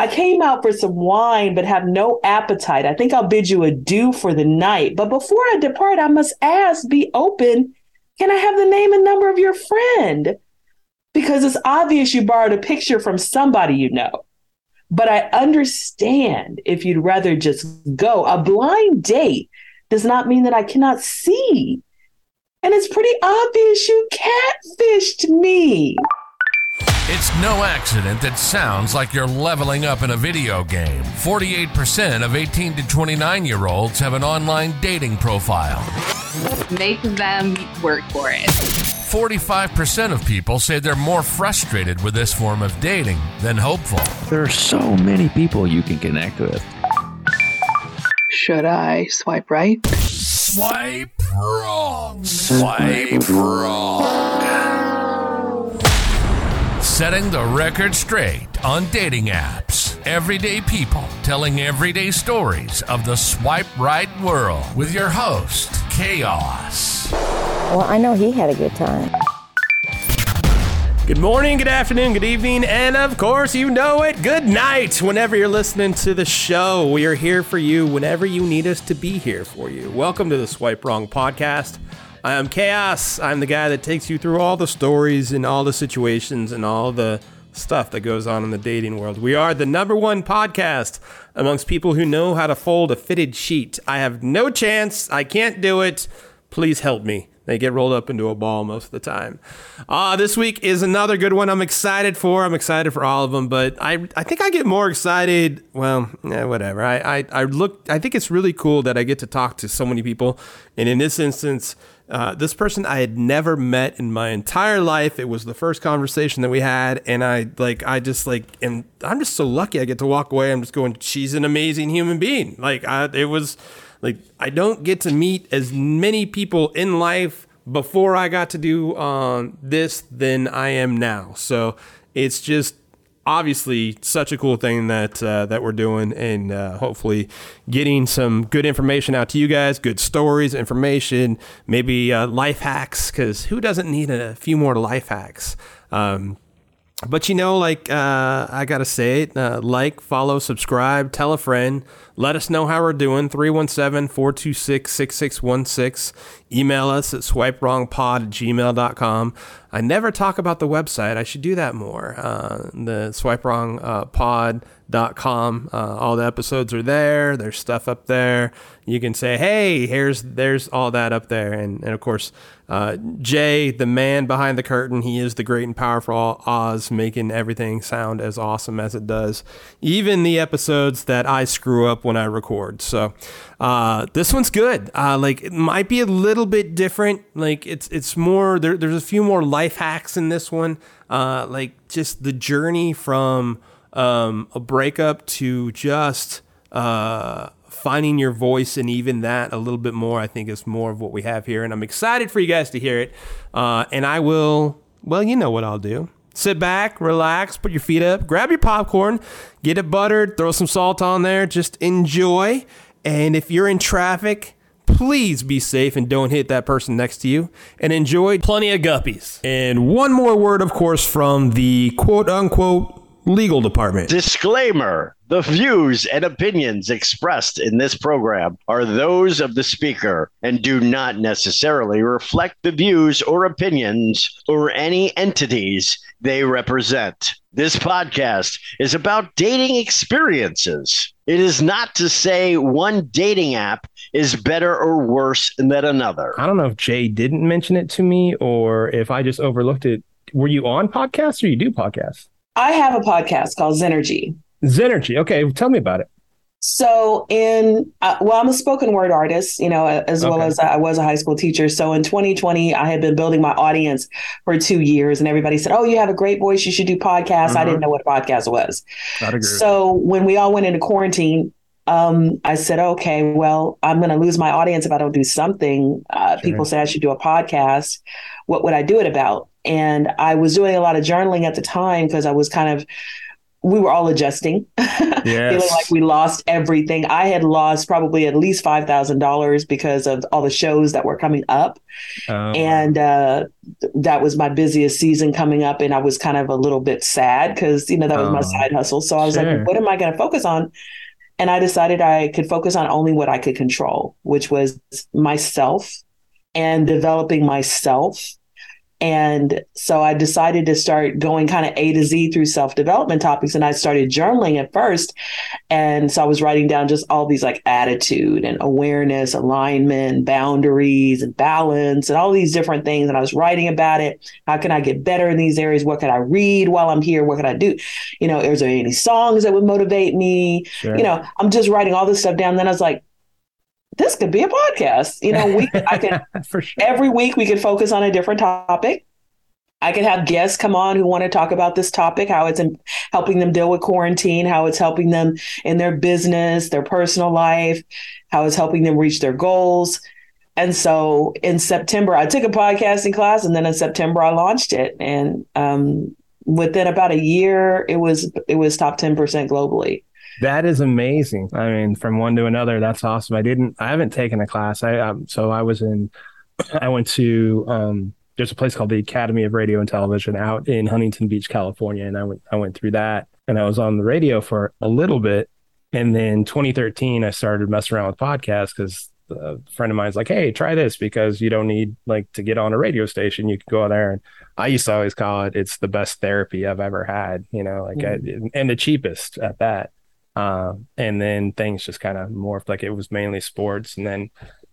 I came out for some wine, but have no appetite. I think I'll bid you adieu for the night. But before I depart, I must ask, be open. Can I have the name and number of your friend? Because it's obvious you borrowed a picture from somebody you know. But I understand if you'd rather just go. A blind date does not mean that I cannot see. And it's pretty obvious you catfished me. It's no accident that sounds like you're leveling up in a video game. 48% of 18 to 29 year olds have an online dating profile. Make them work for it. 45% of people say they're more frustrated with this form of dating than hopeful. There are so many people you can connect with. Should I swipe right? Swipe wrong. Swipe wrong. Setting the record straight on dating apps. Everyday people telling everyday stories of the swipe right world with your host, Chaos. Well, I know he had a good time. Good morning, good afternoon, good evening, and of course, you know it, good night. Whenever you're listening to the show, we are here for you whenever you need us to be here for you. Welcome to the Swipe Wrong podcast. I am Chaos. I'm the guy that takes you through all the stories and all the situations and all the stuff that goes on in the dating world. We are the number one podcast amongst people who know how to fold a fitted sheet. I have no chance. I can't do it. Please help me. They get rolled up into a ball most of the time. Uh, this week is another good one I'm excited for. I'm excited for all of them, but I, I think I get more excited. Well, yeah, whatever. I, I, I look, I think it's really cool that I get to talk to so many people. And in this instance, uh, this person I had never met in my entire life. It was the first conversation that we had, and I like, I just like, and I'm just so lucky I get to walk away. I'm just going, she's an amazing human being. Like, I, it was like I don't get to meet as many people in life before I got to do um, this than I am now. So it's just obviously such a cool thing that uh, that we're doing, and uh, hopefully getting some good information out to you guys, good stories, information, maybe uh, life hacks. Because who doesn't need a few more life hacks? Um, but you know, like uh, I gotta say it, uh, like, follow, subscribe, tell a friend. Let us know how we're doing. 317-426-6616. Email us at swipewrongpod at gmail.com. I never talk about the website. I should do that more. Uh, the swipewrongpod.com. Uh, all the episodes are there. There's stuff up there. You can say, hey, here's there's all that up there. And, and of course, uh, Jay, the man behind the curtain, he is the great and powerful Oz, making everything sound as awesome as it does. Even the episodes that I screw up when I record. So uh, this one's good. Uh, like it might be a little bit different. Like it's it's more there, there's a few more life hacks in this one. Uh, like just the journey from um, a breakup to just uh, finding your voice and even that a little bit more. I think is more of what we have here, and I'm excited for you guys to hear it. Uh, and I will. Well, you know what I'll do. Sit back, relax, put your feet up, grab your popcorn, get it buttered, throw some salt on there, just enjoy. And if you're in traffic, please be safe and don't hit that person next to you and enjoy plenty of guppies. And one more word, of course, from the quote unquote legal department. Disclaimer The views and opinions expressed in this program are those of the speaker and do not necessarily reflect the views or opinions or any entities they represent. This podcast is about dating experiences. It is not to say one dating app is better or worse than another. I don't know if Jay didn't mention it to me or if I just overlooked it. Were you on podcasts or you do podcasts? I have a podcast called Zenergy. Zenergy. Okay, tell me about it. So, in uh, well, I'm a spoken word artist, you know, as well Okay. as I was a high school teacher. So, in 2020, I had been building my audience for two years, and everybody said, "Oh, you have a great voice. You should do podcasts." I didn't know what a podcast was. So, when we all went into quarantine, um, I said, "Okay, well, I'm going to lose my audience if I don't do something." Uh, People say I should do a podcast. What would I do it about? And I was doing a lot of journaling at the time because I was kind of we were all adjusting, feeling like we lost everything. I had lost probably at least five thousand dollars because of all the shows that were coming up, Oh. and uh, that was my busiest season coming up, and I was kind of a little bit sad because you know that was my Oh, side hustle. So I was sure. like, what am I going to focus on? And I decided I could focus on only what I could control, which was myself and developing myself. And so I decided to start going kind of A to Z through self development topics. And I started journaling at first. And so I was writing down just all these like attitude and awareness, alignment, boundaries, and balance, and all these different things. And I was writing about it. How can I get better in these areas? What can I read while I'm here? What can I do? You know, is there any songs that would motivate me? Sure. You know, I'm just writing all this stuff down. Then I was like, this could be a podcast. You know, we I can for sure. every week we could focus on a different topic. I could have guests come on who want to talk about this topic, how it's in, helping them deal with quarantine, how it's helping them in their business, their personal life, how it's helping them reach their goals. And so in September, I took a podcasting class, and then in September, I launched it. And um, within about a year, it was it was top ten percent globally. That is amazing. I mean, from one to another, that's awesome. I didn't, I haven't taken a class. I, um, so I was in, I went to, um, there's a place called the Academy of Radio and Television out in Huntington Beach, California. And I went, I went through that and I was on the radio for a little bit. And then 2013, I started messing around with podcasts because a friend of mine's like, Hey, try this because you don't need like to get on a radio station. You can go there. And I used to always call it, it's the best therapy I've ever had, you know, like, I, and the cheapest at that. Um, and then things just kind of morphed. Like it was mainly sports, and then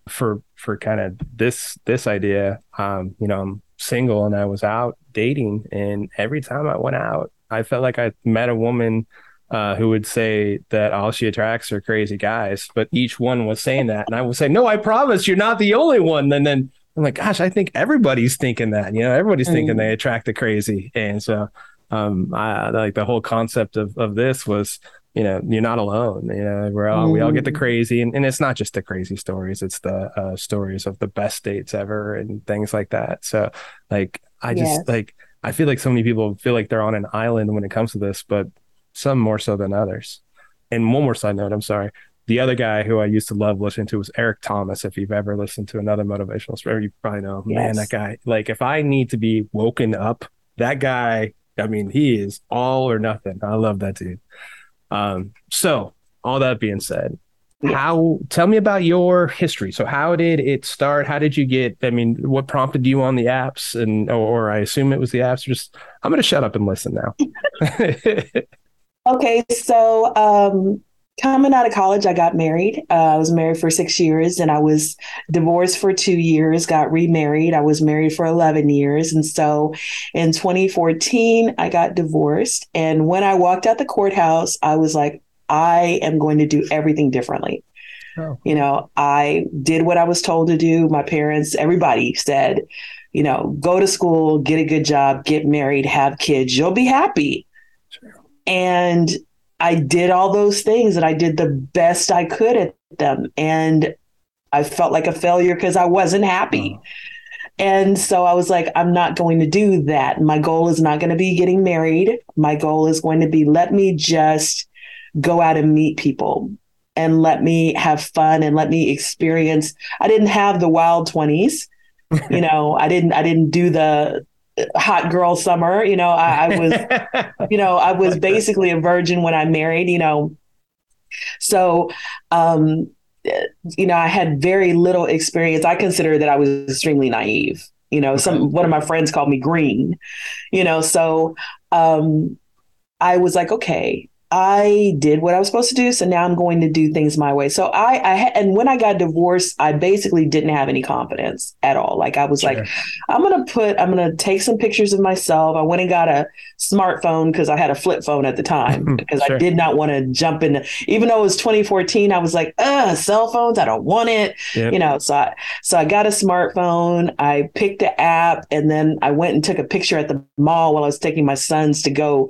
for for kind of this this idea, um, you know, I'm single and I was out dating, and every time I went out, I felt like I met a woman uh, who would say that all she attracts are crazy guys, but each one was saying that, and I would say, "No, I promise, you're not the only one." And then I'm like, "Gosh, I think everybody's thinking that. You know, everybody's thinking Mm. they attract the crazy." And so, um, I like the whole concept of of this was you know you're not alone you know we're all we all get the Mm. crazy and, and it's not just the crazy stories it's the uh, stories of the best dates ever and things like that so like i just Yes. like i feel like so many people feel like they're on an island when it comes to this but some more so than others and one more side note i'm sorry the other guy who I used to love listening to was Eric Thomas. If you've ever listened to another motivational speaker, you probably know, man, that guy, like if I need to be woken up, that guy, I mean, he is all or nothing. I love that dude. Um, so all that being said, how tell me about your history. So how did it start? How did you get, I mean, what prompted you on the apps and, or, I assume it was the apps just, I'm going to shut up and listen now. Okay, so um, coming out of college, I got married. Uh, I was married for six years, and I was divorced for two years. Got remarried. I was married for eleven years, and so in 2014, I got divorced. And when I walked out the courthouse, I was like, I am going to do everything differently. Oh. You know, I did what I was told to do. My parents, everybody said, you know, go to school, get a good job, get married, have kids, you'll be happy. And I did all those things and I did the best I could at them. And I felt like a failure because I wasn't happy. Mm-hmm. And so I was like, I'm not going to do that. My goal is not going to be getting married. My goal is going to be let me just go out and meet people and let me have fun and let me experience. I didn't have the wild 20s. you know, I didn't I didn't do the hot girl summer. You know, I, I was you know, I was basically a virgin when I married, you know. So, um, you know, I had very little experience. I consider that I was extremely naive. You know, some one of my friends called me green. You know, so um, I was like, okay, I did what I was supposed to do, so now I'm going to do things my way. So I, I ha- and when I got divorced, I basically didn't have any confidence at all. Like I was like, I'm gonna put, I'm gonna take some pictures of myself. I went and got a smartphone because I had a flip phone at the time because Sure. I did not want to jump in. Even though it was 2014, I was like, uh, cell phones, I don't want it. Yep. You know, so I, so I got a smartphone. I picked the app, and then I went and took a picture at the mall while I was taking my sons to go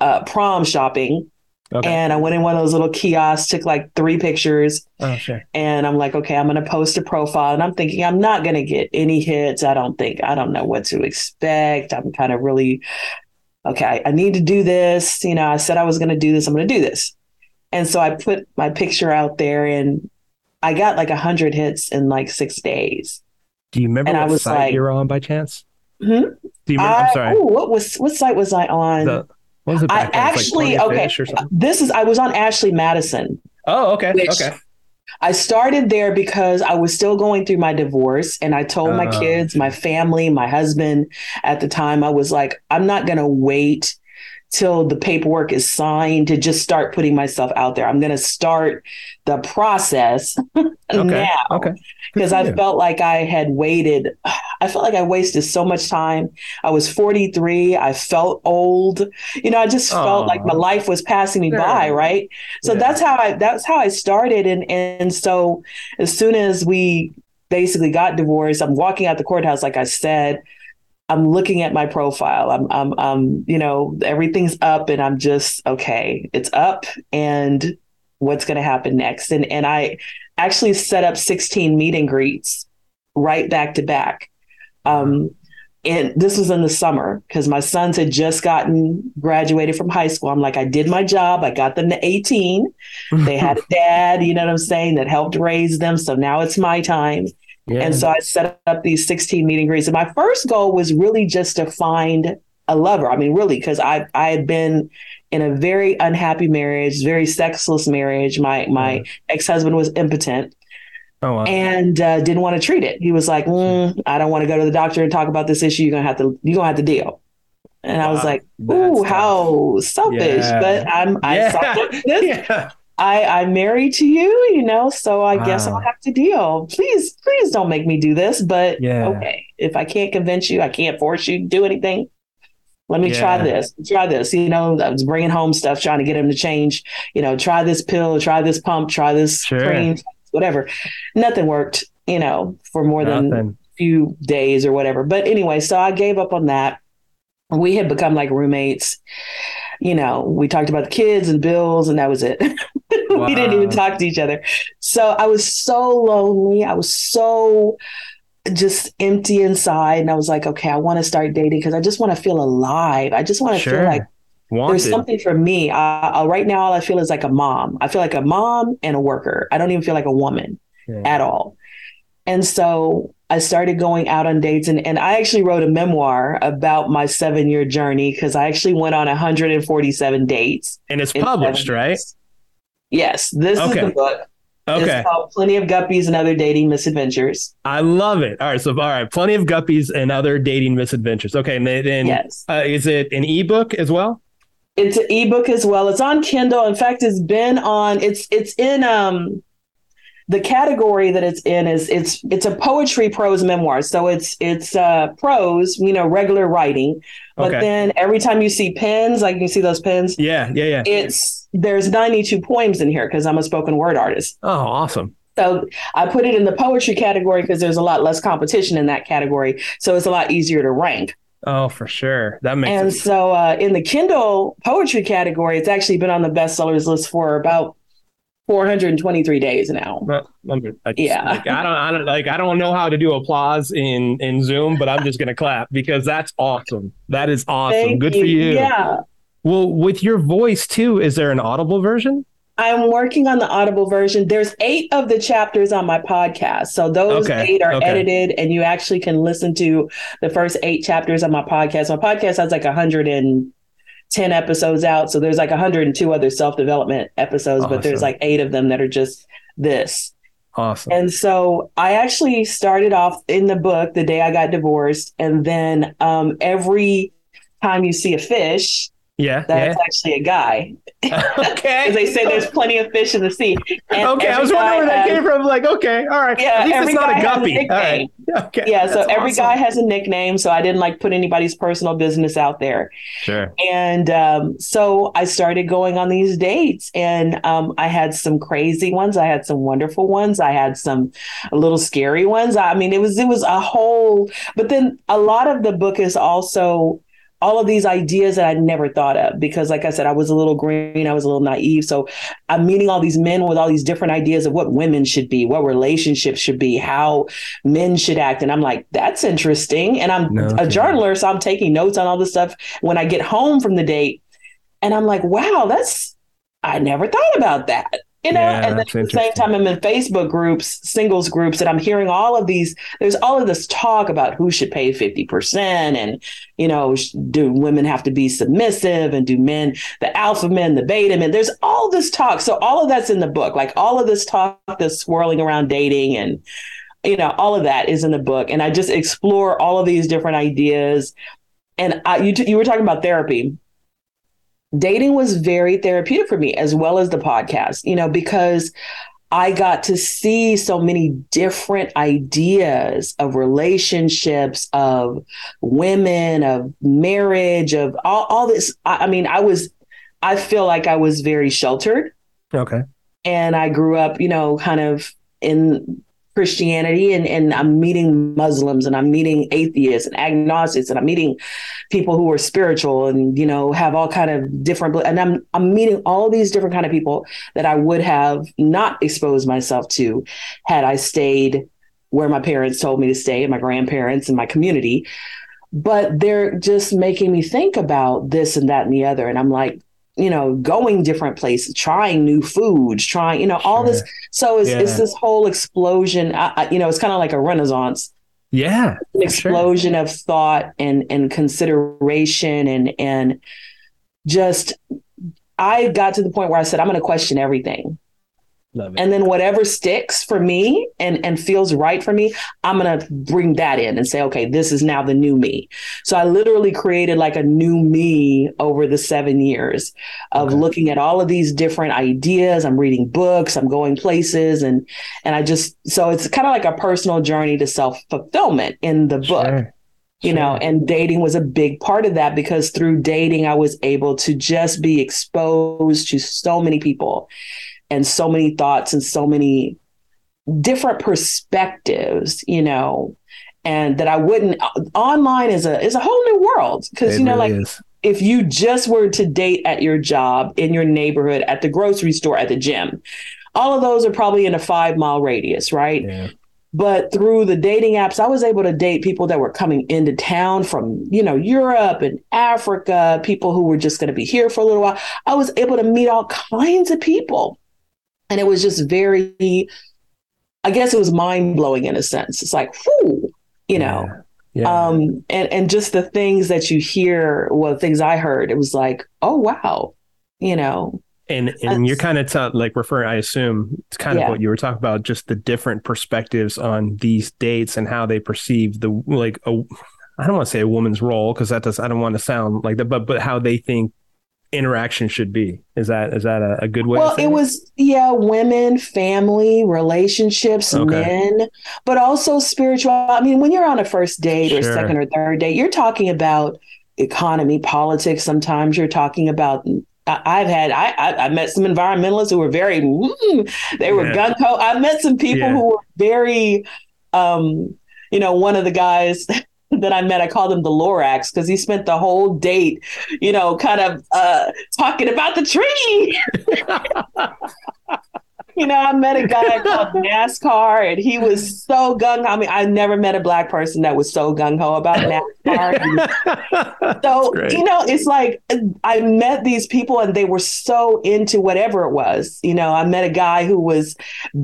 uh, prom shopping. Okay. And I went in one of those little kiosks, took like three pictures, oh, sure. and I'm like, okay, I'm going to post a profile. And I'm thinking, I'm not going to get any hits. I don't think, I don't know what to expect. I'm kind of really okay, I need to do this. You know, I said I was going to do this. I'm going to do this. And so I put my picture out there and I got like a hundred hits in like six days. Do you remember And I was site like- you're on by chance? Hmm? Do you remember? I'm sorry. ooh, what was what site was I on? The, what was it? I back then? Like actually Plenty of okay. Fish or something? This is I was on Ashley Madison. Oh, okay. okay. I started there because I was still going through my divorce and I told my Oh. kids, my family, my husband at the time, I was like, I'm not going to wait till the paperwork is signed to just start putting myself out there. I'm going to start the process Okay. now Okay. Because I felt like I had waited. I felt like I wasted so much time. I was 43. I felt old. You know, I just felt like my life was passing me Sure. by, right? So Yeah. that's how I that's how I started and and so as soon as we basically got divorced, I'm walking out the courthouse like I said, I'm looking at my profile. I'm I'm um you know, everything's up and I'm just okay, it's up and what's going to happen next and and I actually set up 16 meet and greets right back to back. Um, and this was in the summer because my sons had just gotten graduated from high school. I'm like, I did my job. I got them to 18. They had a dad, you know what I'm saying, that helped raise them. So now it's my time. Yeah. And so I set up these 16 meet and greets. And my first goal was really just to find a lover. I mean, really, because I I had been in a very unhappy marriage, very sexless marriage. My my ex husband was impotent oh, wow. and uh, didn't want to treat it. He was like, mm, "I don't want to go to the doctor and talk about this issue. You're gonna have to. You're gonna have to deal." And I was Wow. like, That's "Ooh, tough. how selfish!" Yeah. But I'm I saw this. yeah. I I'm married to you, you know, so I guess I'll have to deal. Please, please don't make me do this. But Yeah. okay, if I can't convince you, I can't force you to do anything. Let me try this. Try this. You know, I was bringing home stuff, trying to get him to change. You know, try this pill, try this pump, try this Sure. cream, whatever. Nothing worked. You know, for more than Nothing. few days or whatever. But anyway, so I gave up on that. We had become like roommates. You know, we talked about the kids and bills, and that was it. we didn't even talk to each other. So I was so lonely. I was so just empty inside. And I was like, okay, I want to start dating because I just want to feel alive. I just want to feel like Wanted. there's something for me. I, I, right now, all I feel is like a mom. I feel like a mom and a worker. I don't even feel like a woman Yeah. at all. And so I started going out on dates and, and I actually wrote a memoir about my seven year journey because I actually went on 147 dates. and it's published, right? Yes, this Okay. is the book. Okay. It's called Plenty of Guppies and Other Dating Misadventures. I love it. All right. So, all right. Plenty of guppies and other dating misadventures. Okay. And then, Yes. uh, is it an ebook as well? It's an ebook as well. It's on Kindle. In fact, it's been on it's it's in um the category that it's in is it's it's a poetry prose memoir. So it's it's uh prose, you know, regular writing. But Okay. then every time you see pens, like you see those pens, Yeah. Yeah. Yeah. it's there's 92 poems in here because I'm a spoken word artist. Oh, awesome. So I put it in the poetry category because there's a lot less competition in that category. So it's a lot easier to rank. Oh, for sure. That makes And sense. so uh, in the Kindle poetry category, it's actually been on the bestsellers list for about 423 days now. Just, Yeah. like, I don't, I don't like, I don't know how to do applause in in Zoom, but I'm just gonna clap because that's awesome. That is awesome. Thank Good for you. Yeah. Well, with your voice too, is there an audible version? I'm working on the Audible version. There's eight of the chapters on my podcast. So those Okay, eight are okay. edited, and you actually can listen to the first eight chapters on my podcast. My podcast has like 110 episodes out. So there's like 102 other self development episodes, but there's like eight of them that are just this. Awesome. And so I actually started off in the book the day I got divorced. And then um, every time you see a fish, yeah. that's actually a guy. Okay. As they say, there's plenty of fish in the sea. And Okay, I was wondering where that has- came from. Like, okay, all right. Yeah, At least it's not a a guppy. All right. nickname. Okay. Yeah, so That's every awesome. guy has a nickname. So I didn't like put anybody's personal business out there. Sure. And um, so I started going on these dates, and um, I had some crazy ones. I had some wonderful ones. I had some a little scary ones. I mean, it was it was a whole. But then a lot of the book is also all of these ideas that I'd never thought of because, like I said, I was a little green, I was a little naive. So I'm meeting all these men with all these different ideas of what women should be, what relationships should be, how men should act. And I'm like, that's interesting. And I'm No a journaler, so I'm taking notes on all this stuff when I get home from the date. And I'm like, wow, that's, I never thought about that. You know, Yeah, and then at the same time, I'm in Facebook groups, singles groups, and I'm hearing all of these. There's all of this talk about who should pay 50%, and, you know, do women have to be submissive, and do men, the alpha men, the beta men. There's all this talk. So, all of that's in the book. Like, all of this talk that's swirling around dating and, you know, all of that is in the book. And I just explore all of these different ideas. And I, you, t- you were talking about therapy dating was very therapeutic for me as well as the podcast you know because i got to see so many different ideas of relationships of women of marriage of all, all this I, I mean i was i feel like i was very sheltered Okay. and I grew up, you know, kind of in Christianity and, and I'm meeting Muslims and I'm meeting atheists and agnostics and I'm meeting people who are spiritual and, you know, have all kind of different and I'm I'm meeting all these different kind of people that I would have not exposed myself to had I stayed where my parents told me to stay and my grandparents and my community. But they're just making me think about this and that and the other. And I'm like, you know, going different places, trying new foods, trying, you know, all this. So it's, it's this whole explosion. I, I, you know, it's kind of like a renaissance, Yeah. an for sure. explosion of thought and and consideration and and just. I got to the point where I said, I'm going to question everything. Love it. And then whatever sticks for me and and feels right for me, I'm gonna bring that in and say, okay, this is now the new me. So I literally created like a new me over the seven years of Okay. looking at all of these different ideas. I'm reading books, I'm going places, and and I just so it's kind of like a personal journey to self fulfillment in the book Sure. you know and dating was a big part of that because through dating i was able to just be exposed to so many people and so many thoughts and so many different perspectives you know and that i wouldn't online is a is a whole new world because you know really like is. if you just were to date at your job in your neighborhood at the grocery store at the gym all of those are probably in a five mile radius right Yeah. but through the dating apps i was able to date people that were coming into town from you know europe and africa people who were just going to be here for a little while i was able to meet all kinds of people and it was just very i guess it was mind-blowing in a sense it's like whoo you know Yeah. Yeah. um and and just the things that you hear well things i heard it was like oh wow you know and and you're kind of t- like referring i assume it's kind Yeah. of what you were talking about just the different perspectives on these dates and how they perceive the like a i don't want to say a woman's role because that does i don't want to sound like that but but how they think interaction should be is that is that a, a good way well to it was yeah women family relationships Okay. men but also spiritual i mean when you're on a first date or second or third date you're talking about economy politics sometimes you're talking about I've had I, I I met some environmentalists who were very mm, they were Yeah. gun ho. I met some people Yeah. who were very um you know one of the guys that I met I called him the Lorax because he spent the whole date you know kind of uh talking about the tree You know, I met a guy called NASCAR, and he was so gung. Ho. I mean, I never met a black person that was so gung ho about NASCAR. so you know, it's like I met these people, and they were so into whatever it was. You know, I met a guy who was.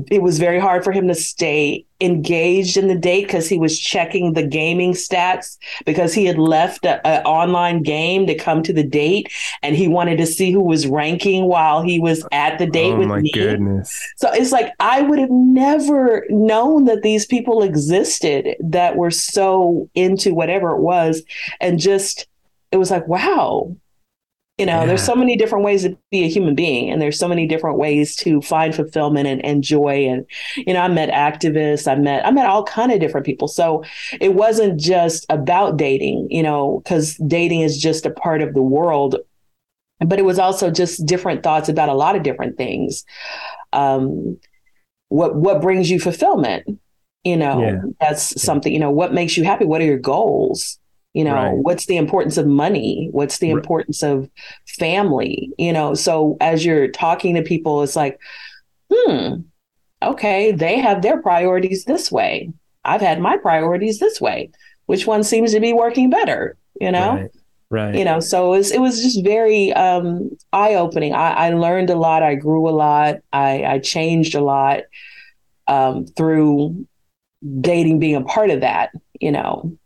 It was very hard for him to stay engaged in the date because he was checking the gaming stats because he had left an online game to come to the date, and he wanted to see who was ranking while he was at the date oh with my me. goodness So it's like I would have never known that these people existed that were so into whatever it was. And just, it was like, wow. You know, there's so many different ways to be a human being, and there's so many different ways to find fulfillment and, and joy. And, you know, I met activists, I met, I met all kind of different people. So it wasn't just about dating, you know, because dating is just a part of the world. But it was also just different thoughts about a lot of different things um, what what brings you fulfillment you know Yeah. that's something you know what makes you happy what are your goals You know, Right. what's the importance of money? What's the Right. importance of family? You know, so as you're talking to people, it's like, hmm, okay, they have their priorities this way. I've had my priorities this way. Which one seems to be working better? You know? Right. Right. you know so it was, it was just very um eye-opening I, I learned a lot i grew a lot i i changed a lot um through dating being a part of that you know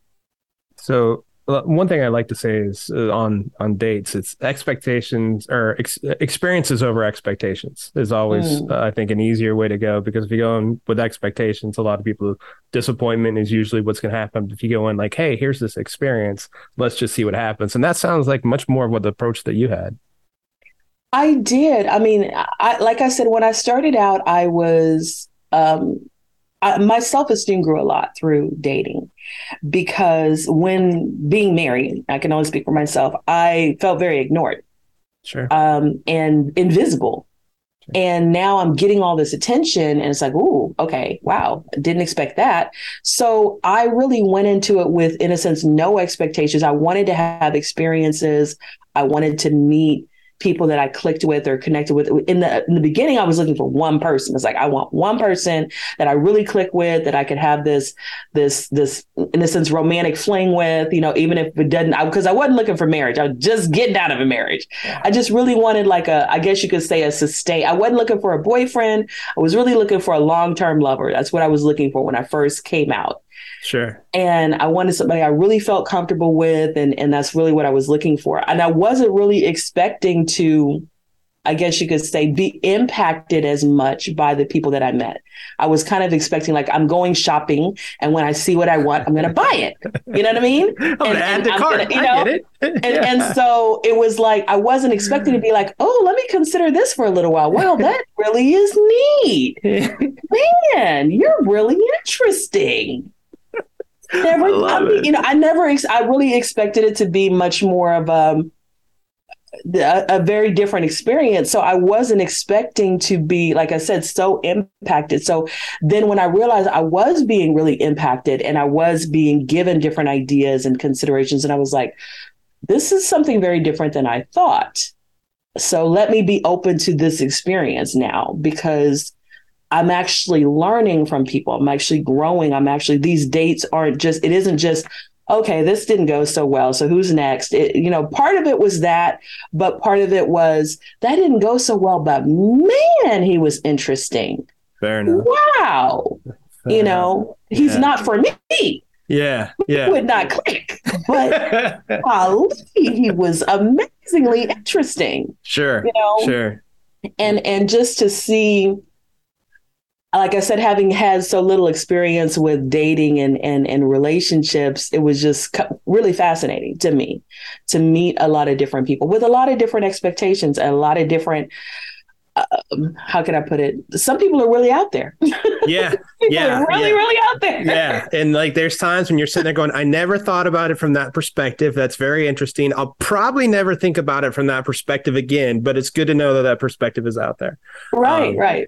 So uh, one thing I like to say is uh, on on dates, it's expectations or ex- experiences over expectations is always Mm. uh, I think an easier way to go because if you go in with expectations, a lot of people disappointment is usually what's going to happen. If you go in like, hey, here's this experience, let's just see what happens, and that sounds like much more of what the approach that you had. i did i mean i like i said when i started out i was um I, my self-esteem grew a lot through dating because when being married i can only speak for myself i felt very ignored Sure. um, and invisible. And now I'm getting all this attention, and it's like, ooh, okay, wow, didn't expect that. So I really went into it with, in a sense, no expectations. I wanted to have experiences. I wanted to meet people that I clicked with or connected with. In the in the beginning, I was looking for one person. It's like I want one person that I really click with, that I could have this this this in a sense romantic fling with. You know, even if it doesn't, because I, I wasn't looking for marriage. I was just getting out of a marriage. I just really wanted like a, I guess you could say a sustain. I wasn't looking for a boyfriend. I was really looking for a long term lover. That's what I was looking for when I first came out Sure. and I wanted somebody I really felt comfortable with, and and that's really what I was looking for. And I wasn't really expecting to, I guess you could say, be impacted as much by the people that I met. I was kind of expecting like I'm going shopping, and when I see what I want, I'm going to buy it. You know what I mean? I'm gonna And- add the I'm cart. gonna- you I get it. and, Yeah. and so it was like I wasn't expecting to be like, oh, let me consider this for a little while. Wow, that really is neat. Man, you're really interesting. Never, I I love mean, it. you know, I never, ex- I really expected it to be much more of um, a, a very different experience. So I wasn't expecting to be, like I said, so impacted. So then when I realized I was being really impacted and I was being given different ideas and considerations, and I was like, this is something very different than I thought. So let me be open to this experience now because I'm actually learning from people. I'm actually growing. I'm actually, these dates aren't just, it isn't just, okay, this didn't go so well. So who's next? It, you know, part of it was that, but part of it was that didn't go so well, but man, he was interesting. Fair enough. Wow. Fair You enough. know, he's Yeah. not for me. Yeah. Yeah. Would not click, but golly, he was amazingly interesting. sure. You know, Sure. and and just to see like i said having had so little experience with dating and and, and relationships it was just really fascinating to me to meet a lot of different people with a lot of different expectations and a lot of different um, how can i put it some people are really out there Yeah. Yeah. really yeah. really out there yeah and like there's times when you're sitting there going i never thought about it from that perspective that's very interesting i'll probably never think about it from that perspective again but it's good to know that that perspective is out there right Um, right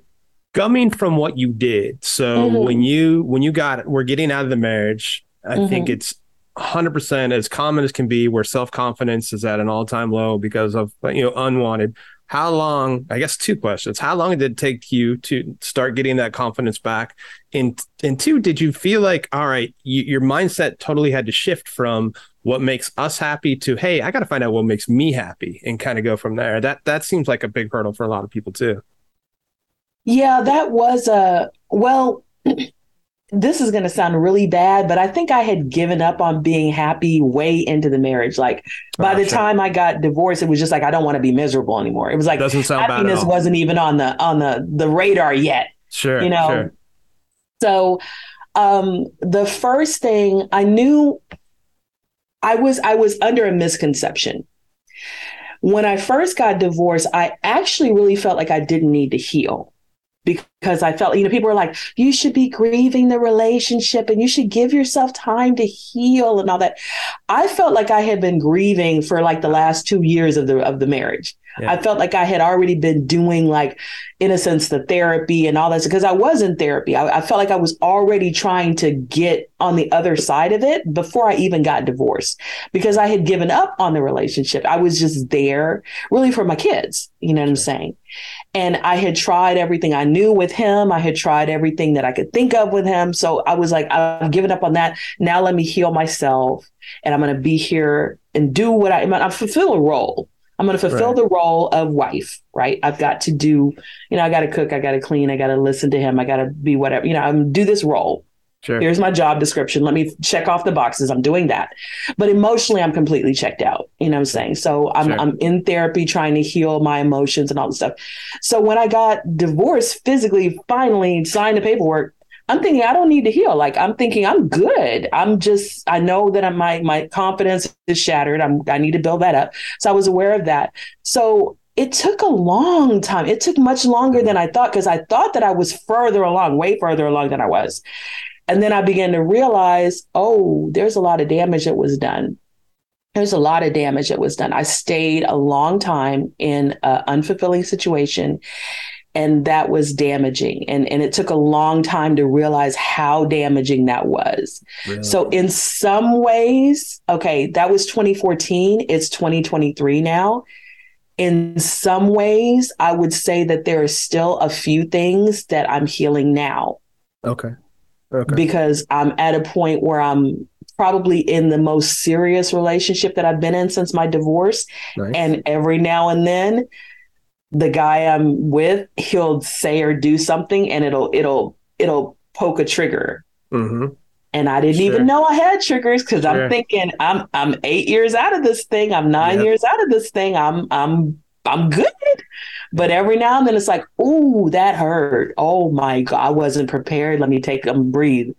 coming from what you did. So Mhm. when you when you got we're getting out of the marriage i think Mhm. it's 100% as common as can be where self-confidence is at an all-time low because of you know unwanted. How long i guess two questions. How long did it take you to start getting that confidence back? And and two did you feel like all right you, your mindset totally had to shift from what makes us happy to hey i got to find out what makes me happy and kind of go from there. That that seems like a big hurdle for a lot of people too Yeah, that was a well. This is going to sound really bad, but I think I had given up on being happy way into the marriage. Like by Oh, the sure. time I got divorced, it was just like I don't want to be miserable anymore. It was like doesn't sound happiness wasn't even on the on the the radar yet. sure you know. sure. So um the first thing I knew I was I was under a misconception. When I first got divorced, I actually really felt like I didn't need to heal because I felt, you know, people were like, you should be grieving the relationship and you should give yourself time to heal and all that. I felt like I had been grieving for like the last two years of the of the marriage. Yeah. I felt like I had already been doing like, in a sense, the therapy and all that because I was in therapy. I, I felt like I was already trying to get on the other side of it before I even got divorced because I had given up on the relationship. I was just there really for my kids. You know what I'm saying? And I had tried everything I knew with him. I had tried everything that I could think of with him. So I was like, I've given up on that. Now let me heal myself and I'm going to be here and do what I, I fulfill a role. I'm going to fulfill Right. the role of wife, right? I've got to do, you know, I got to cook, I got to clean, I got to listen to him, I got to be whatever, you know, I'm do this role. Sure. Here's my job description. Let me check off the boxes. I'm doing that. But emotionally, I'm completely checked out. You know what I'm saying? So I'm, Sure. I'm in therapy trying to heal my emotions and all this stuff. So when I got divorced physically, finally signed the paperwork, I'm thinking I don't need to heal. Like I'm thinking I'm good. I'm just I know that I'm, my my confidence is shattered. I'm I need to build that up. So I was aware of that. So it took a long time. It took much longer than I thought because I thought that I was further along, way further along than I was. And then I began to realize, oh, there's a lot of damage that was done. There's a lot of damage that was done. I stayed a long time in an unfulfilling situation, and that was damaging. And, and it took a long time to realize how damaging that was. Really. So, in some ways, okay, that was 2014, it's 2023 now. In some ways, I would say that there are still a few things that I'm healing now okay. Okay. because I'm at a point where I'm probably in the most serious relationship that I've been in since my divorce. Nice. And every now and then, the guy I'm with, he'll say or do something and it'll it'll it'll poke a trigger. hmm And I didn't Sure. even know I had triggers because Sure. I'm thinking I'm I'm eight years out of this thing. I'm nine Yep. years out of this thing. I'm I'm I'm good. But every now and then it's like, ooh, that hurt. Oh my God, I wasn't prepared. Let me take um breathe,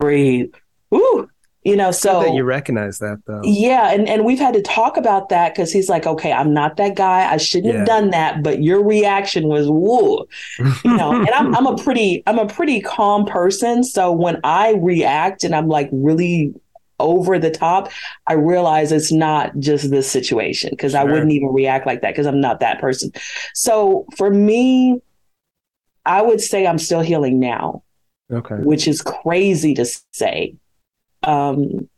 breathe. Ooh. You know, so that you recognize that though. yeah, and, and we've had to talk about that because he's like, okay, I'm not that guy. I shouldn't Yeah. have done that, but your reaction was woo. You know, and I'm I'm a pretty I'm a pretty calm person. So when I react and I'm like really over the top, I realize it's not just this situation because I wouldn't even react like that because I'm not that person. So for me, I would say I'm still healing now okay. which is crazy to say. Um,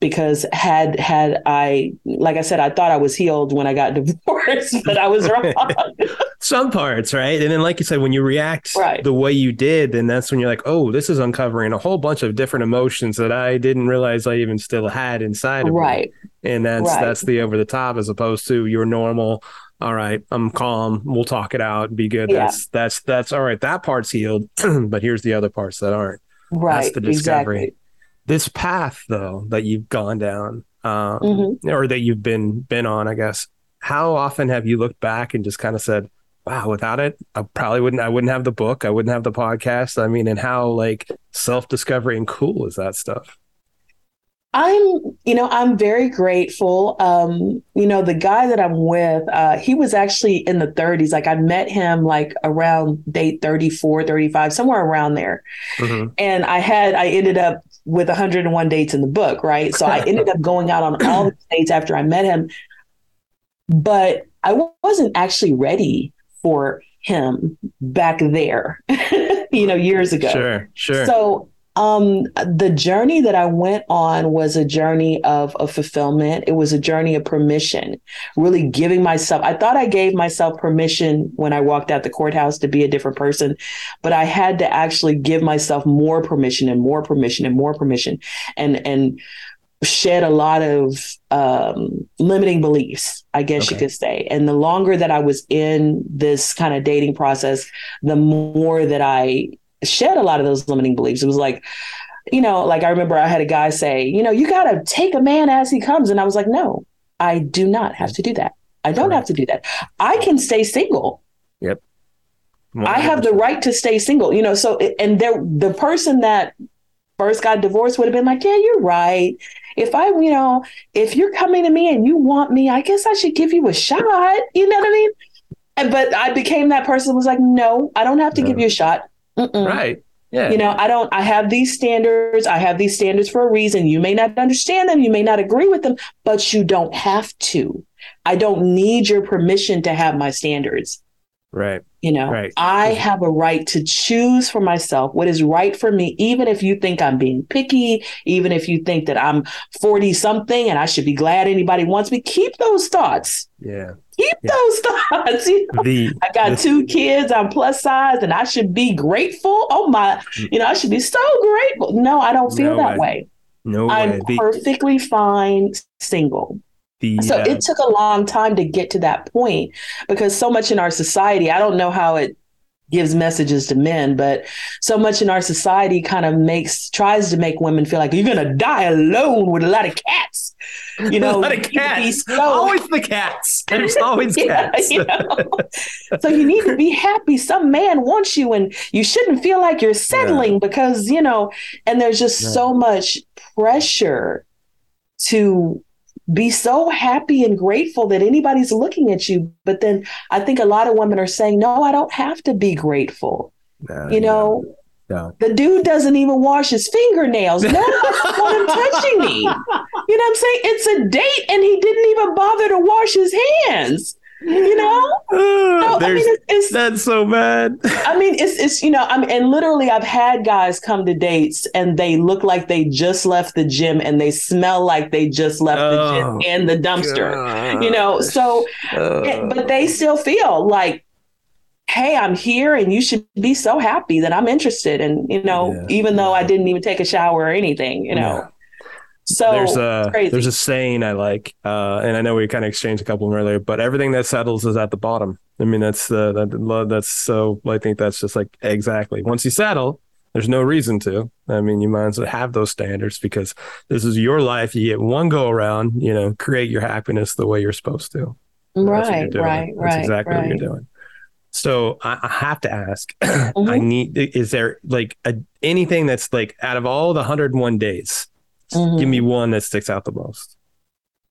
because had had I, like I said, I thought I was healed when I got divorced, but I was wrong. Some parts, right? And then, like you said, when you react Right. the way you did, then that's when you're like, oh, this is uncovering a whole bunch of different emotions that I didn't realize I even still had inside of me. right, And that's Right. that's the over the top as opposed to your normal. All right, I'm calm. We'll talk it out. Be good. Yeah. That's that's that's all right. That part's healed, but here's the other parts that aren't. right, That's the discovery. exactly. This path, though, that you've gone down, um, Mhm. or that you've been been on, I guess. How often have you looked back and just kind of said, "Wow, without it, I probably wouldn't. I wouldn't have the book. I wouldn't have the podcast. I mean, and how like self discovery and cool is that stuff? I'm, you know, I'm very grateful. Um, you know, the guy that I'm with, uh, he was actually in the 30s. Like I met him like around date 34, 35, somewhere around there. Mhm. and I had I ended up with 101 dates in the book, right? So I ended up going out on all the dates after I met him, but I w- wasn't actually ready for him back there, you know, years ago. Sure, sure. So um the journey that I went on was a journey of, of fulfillment. It was a journey of permission, really giving myself I thought I gave myself permission when I walked out the courthouse to be a different person, but I had to actually give myself more permission and more permission and more permission and and shed a lot of um, limiting beliefs, I guess you could say. And the longer that I was in this kind of dating process, the more that I shed a lot of those limiting beliefs. It was like, you know, like I remember I had a guy say, you know, you got to take a man as he comes. And I was like, no, I do not have to do that. I don't have to do that. I can stay single. Yep. I have the right to stay single, you know. So, and there, the person that first got divorced would have been like, yeah, you're right. If I, you know, if you're coming to me and you want me, I guess I should give you a shot. You know what I mean? And, but I became that person was like, no, I don't have to give you a shot. Mm-mm. right. Yeah. You know, I don't, I have these standards. I have these standards for a reason. You may not understand them. You may not agree with them, but you don't have to. I don't need your permission to have my standards. Right. You know, Right. I have a right to choose for myself what is right for me, even if you think I'm being picky, even if you think that I'm 40 something and I should be glad anybody wants me. Keep those thoughts. Yeah. Keep Yeah. those thoughts. You know? The I got the- two kids, I'm plus size, and I should be grateful. Oh my, mm. you know, I should be so grateful. No, I don't feel No that way. way. no. I'm The, perfectly fine single. The So uh, it took a long time to get to that point because so much in our society, I don't know how it gives messages to men, but so much in our society kind of makes tries to make women feel like you're gonna die alone with a lot of cats. You know, a lot of need to be cats. so- Always the cats. There's always Yeah, cats. you know? so you need to be happy. Some man wants you, and you shouldn't feel like you're settling because you know. And there's just Yeah. so much pressure to be so happy and grateful that anybody's looking at you. But then I think a lot of women are saying, "No, I don't have to be grateful." No, You know, no. the dude doesn't even wash his fingernails. No, want touching me. You know what I'm saying? It's a date, and he didn't even bother to wash his hands. You know? Oh, No, I mean, it's, it's that's so bad. I mean, it's it's you know, I mean, and literally, I've had guys come to dates and they look like they just left the gym and they smell like they just left the Oh, gym and the dumpster. You know, so Uh, but they still feel like, hey, I'm here and you should be so happy that I'm interested. And you know, Yeah. even though I didn't even take a shower or anything, you know. Yeah. So there's a there's a saying I like, uh, and I know we kind of exchanged a couple of them earlier, but everything that settles is at the bottom. I mean, that's the that, that's so. I think that's just like exactly. Once you settle, there's no reason to. I mean, you might as well have those standards because this is your life. You get one go around. You know, create your happiness the way you're supposed to. What right, right, That's right, exactly what you're doing. So I, I have to ask. I Mhm. need. Is there like a, anything that's like out of all the 101 days? Mhm. Give me one that sticks out the most.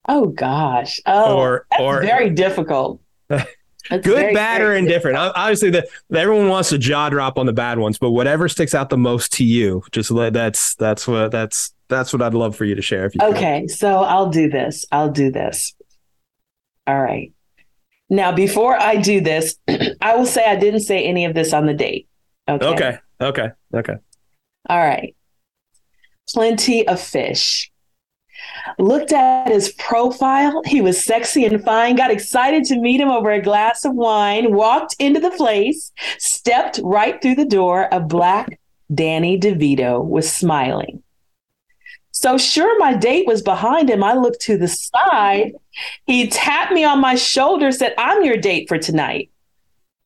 Oh gosh. Oh, or or very difficult. That's good, very, bad, very or indifferent. O- Obviously, the everyone wants to jaw drop on the bad ones, but whatever sticks out the most to you, just let that's that's what that's that's what I'd love for you to share. If you could. Okay, so I'll do this. I'll do this. All right. Now, before I do this, I will say I didn't say any of this on the date. Okay. Okay. Okay. Okay. All right. Plenty of fish. Looked at his profile. He was sexy and fine. Got excited to meet him over a glass of wine. Walked into the place, stepped right through the door. A black Danny DeVito was smiling. So sure, my date was behind him. I looked to the side. He tapped me on my shoulder, said, I'm your date for tonight.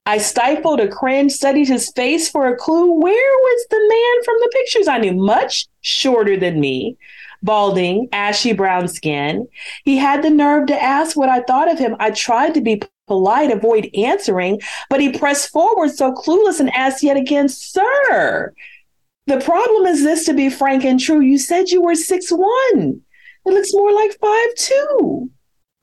I stifled a cringe, studied his face for a clue. Where was the man from the pictures I knew? Much shorter than me, balding, ashy brown skin. He had the nerve to ask what I thought of him. I tried to be polite, avoid answering, but he pressed forward so clueless and asked yet again, Sir, the problem is this to be frank and true. You said you were six one. It looks more like five two.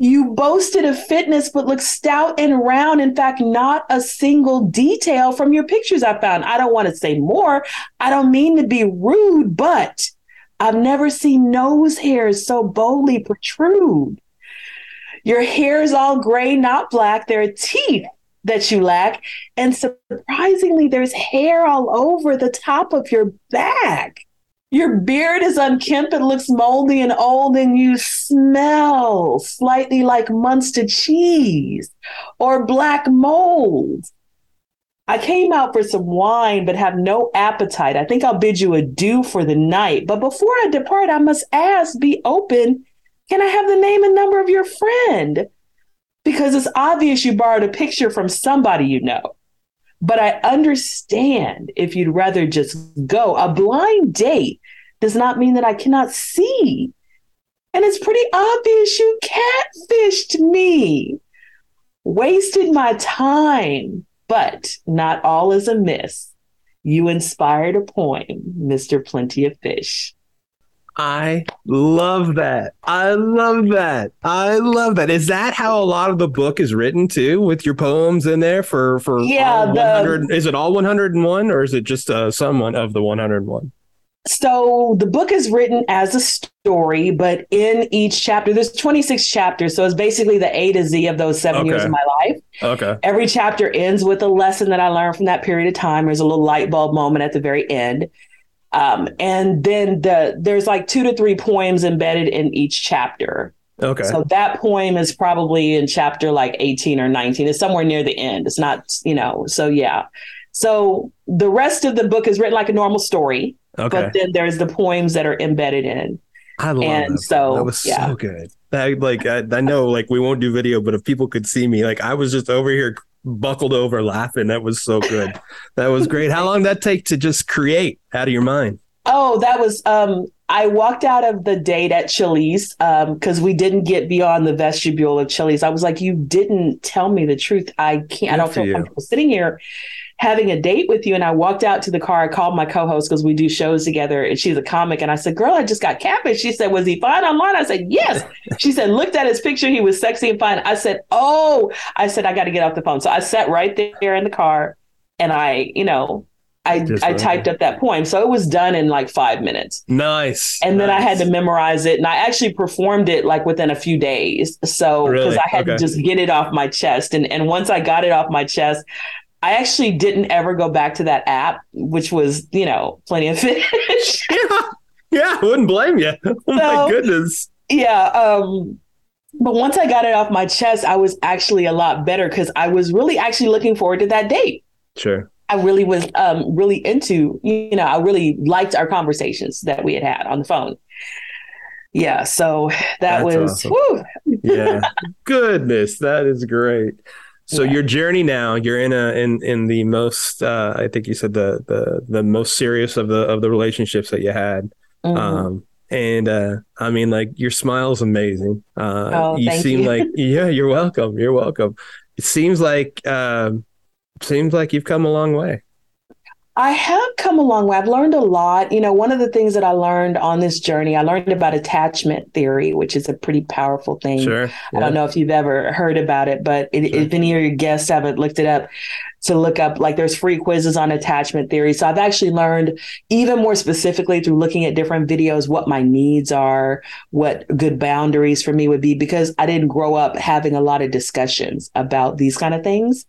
You boasted of fitness, but look stout and round. In fact, not a single detail from your pictures I found. I don't want to say more. I don't mean to be rude, but I've never seen nose hairs so boldly protrude. Your hair is all gray, not black. There are teeth that you lack. And surprisingly, there's hair all over the top of your back. Your beard is unkempt and looks moldy and old, and you smell slightly like Munster cheese or black mold. I came out for some wine, but have no appetite. I think I'll bid you adieu for the night. But before I depart, I must ask, be open. Can I have the name and number of your friend? Because it's obvious you borrowed a picture from somebody you know. But I understand if you'd rather just go. A blind date does not mean that I cannot see. And it's pretty obvious you catfished me, wasted my time, but not all is amiss. You inspired a poem, Mr. Plenty of Fish. I love that. I love that. I love that. Is that how a lot of the book is written too, with your poems in there for for Yeah, the- Is it all 101 or is it just uh, someone of the 101? So the book is written as a story, but in each chapter, there's 26 chapters. So it's basically the A to Z of those seven years of my life. Okay. Every chapter ends with a lesson that I learned from that period of time. There's a little light bulb moment at the very end. Um, and then the there's like two to three poems embedded in each chapter. Okay. So that poem is probably in chapter like 18 or 19. It's somewhere near the end. It's not, you know, so yeah. So the rest of the book is written like a normal story, okay. but then there's the poems that are embedded in. I love and that. so, that was yeah. so good. That like I, I know like we won't do video, but if people could see me, like I was just over here buckled over laughing. That was so good. that was great. How long did that take to just create out of your mind? Oh, that was um I walked out of the date at Chili's um because we didn't get beyond the vestibule of Chili's. I was like, you didn't tell me the truth. I can't I don't feel comfortable sitting here having a date with you. And I walked out to the car, I called my co-host because we do shows together and she's a comic. And I said, Girl, I just got catfish. She said, Was he fine online? I said, Yes. she said, Looked at his picture, he was sexy and fine. I said, Oh, I said, I gotta get off the phone. So I sat right there in the car and I, you know, I, Just I typed up that poem. So it was done in like five minutes. Nice. And then I had to memorize it. And I actually performed it like within a few days. So because Really? I had Okay. to just get it off my chest. And and once I got it off my chest, I actually didn't ever go back to that app, which was, you know, plenty of fish. Yeah. Yeah, I wouldn't blame you. Oh my goodness. yeah. Um, but once I got it off my chest, I was actually a lot better because I was really actually looking forward to that date. Sure. I really was um, really into, you know, I really liked our conversations that we had had on the phone. Yeah, so that That's was awesome. Yeah. goodness, that is great. So Yeah. your journey now, you're in a in in the most uh I think you said the the the most serious of the of the relationships that you had. mhm. Um and uh I mean like your smile's amazing. Uh Oh, you seem you. like yeah, you're welcome. You're welcome. It seems like um seems like you've come a long way. I have come a long way. I've learned a lot. You know, one of the things that I learned on this journey, I learned about attachment theory, which is a pretty powerful thing. Sure. I don't know if you've ever heard about it, but it, Sure. if any of your guests haven't looked it up, to look up, like there's free quizzes on attachment theory. So I've actually learned even more specifically through looking at different videos what my needs are, what good boundaries for me would be, because I didn't grow up having a lot of discussions about these kind of things.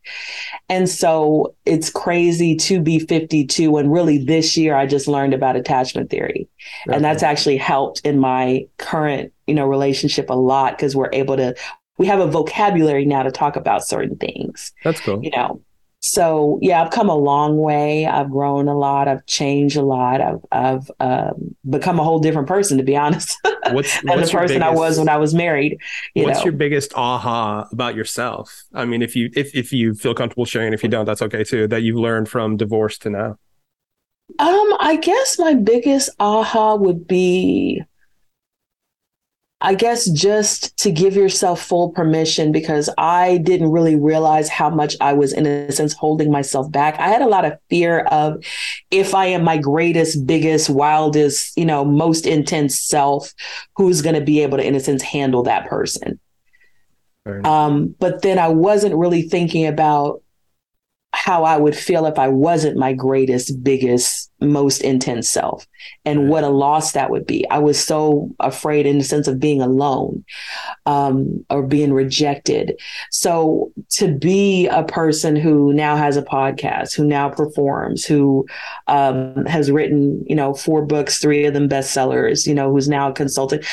And so it's crazy to be 52. And really this year, I just learned about attachment theory. And that's actually helped in my current, you know, relationship a lot because we're able to, we have a vocabulary now to talk about certain things, That's cool. you know. So yeah, I've come a long way. I've grown a lot. I've changed a lot. I've, I've um, become a whole different person, to be honest, What's, than the what's your person I was when I was married. You What's know, your biggest aha about yourself? I mean, if you if if you feel comfortable sharing, if you don't, that's okay too. That you've learned from divorce to now. Um, I guess my biggest aha would be I guess just to give yourself full permission because I didn't really realize how much I was, in a sense, holding myself back. I had a lot of fear of if I am my greatest, biggest, wildest, you know, most intense self, who's going to be able to, in a sense, handle that person. Um, but then I wasn't really thinking about how I would feel if I wasn't my greatest, biggest, most intense self and what a loss that would be. I was so afraid in the sense of being alone um, or being rejected. So to be a person who now has a podcast, who now performs, who um, has written, you know, four books, three of them bestsellers, you know, who's now a consultant.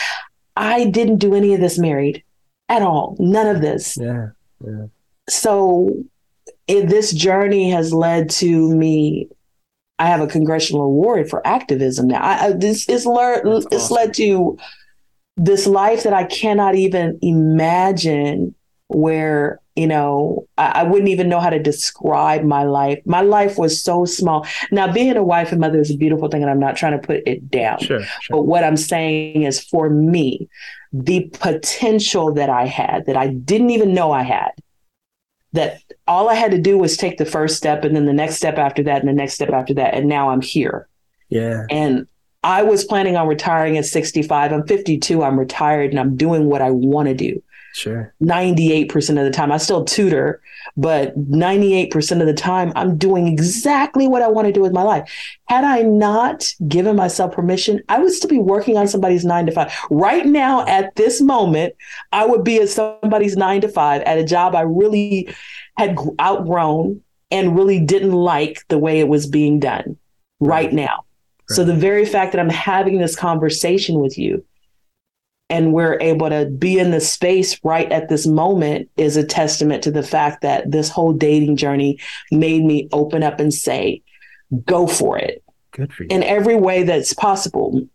I didn't do any of this married at all. None of this Yeah. Yeah. so it, this journey has led to me i have a congressional award for activism now I, I, this is learned That's it's led to this life that i cannot even imagine where you know I, I wouldn't even know how to describe my life my life was so small now being a wife and mother is a beautiful thing and i'm not trying to put it down Sure. Sure. but what I'm saying is for me, the potential that I had that I didn't even know I had, that all I had to do was take the first step and then the next step after that and the next step after that. And now I'm here. Yeah. And I was planning on retiring at 65. I'm 52. I'm retired and I'm doing what I want to do. Sure. 98% of the time. I still tutor, but 98% of the time, I'm doing exactly what I want to do with my life. Had I not given myself permission, I would still be working on somebody's nine to five. Right now, at this moment, I would be at somebody's nine to five at a job I really had outgrown and really didn't like the way it was being done right now. Right. So the very fact that I'm having this conversation with you and we're able to be in the space right at this moment is a testament to the fact that this whole dating journey made me open up and say, go for it. Good for you. In every way that's possible.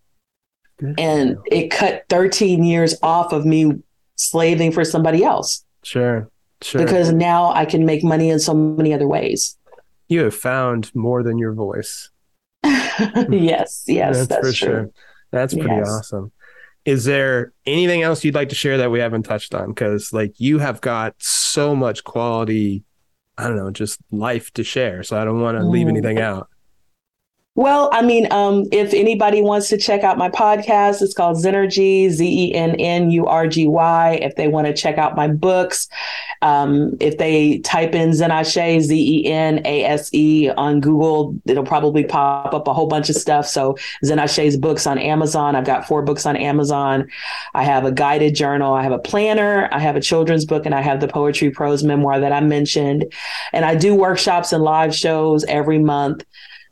Good and it cut 13 years off of me slaving for somebody else. Sure. Sure. Because now I can make money in so many other ways. You have found more than your voice. yes, yes, that's, that's for true. sure. That's pretty yes. awesome is there anything else you'd like to share that we haven't touched on because like you have got so much quality i don't know just life to share so i don't want to leave mm. anything out well, I mean, um, if anybody wants to check out my podcast, it's called Zenergy, Z E N N U R G Y. If they want to check out my books, um, if they type in Zen Ase, Z E N A S E on Google, it'll probably pop up a whole bunch of stuff. So Zen Ase's books on Amazon. I've got four books on Amazon. I have a guided journal. I have a planner. I have a children's book, and I have the poetry prose memoir that I mentioned. And I do workshops and live shows every month.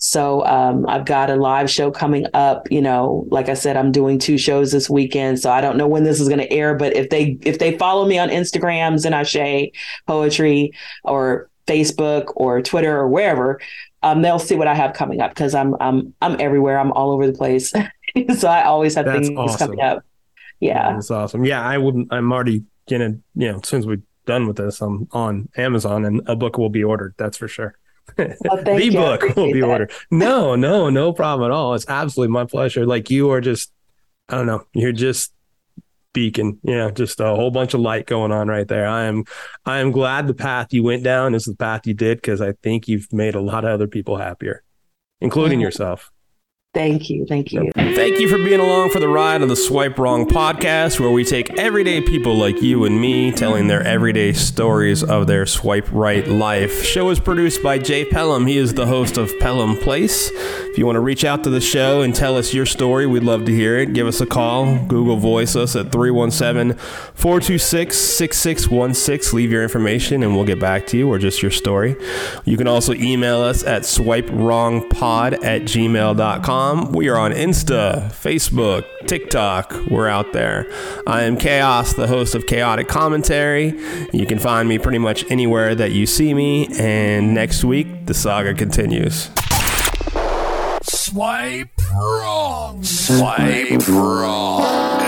So um, I've got a live show coming up. You know, like I said, I'm doing two shows this weekend, so I don't know when this is going to air. But if they if they follow me on Instagram, Zen Ase Poetry, or Facebook, or Twitter, or wherever, um, they'll see what I have coming up because I'm I'm I'm everywhere. I'm all over the place, so I always have That's things awesome. coming up. Yeah, that's awesome. Yeah, I wouldn't. I'm already gonna you know as soon as we're done with this, I'm on Amazon and a book will be ordered. That's for sure. Well, the you. book will be that. ordered. No, no, no problem at all. It's absolutely my pleasure. Like you are just, I don't know, you're just beacon. Yeah, just a whole bunch of light going on right there. I am, I am glad the path you went down is the path you did because I think you've made a lot of other people happier, including mm-hmm. yourself. Thank you. Thank you. Thank you for being along for the ride on the Swipe Wrong podcast, where we take everyday people like you and me telling their everyday stories of their swipe right life. Show is produced by Jay Pelham. He is the host of Pelham Place. If you want to reach out to the show and tell us your story, we'd love to hear it. Give us a call. Google Voice us at 317 426 6616. Leave your information and we'll get back to you or just your story. You can also email us at swipewrongpod at gmail.com. We are on Facebook, TikTok. We're out there. I am Chaos, the host of Chaotic Commentary. You can find me pretty much anywhere that you see me. And next week, the saga continues. Swipe wrong. Swipe wrong.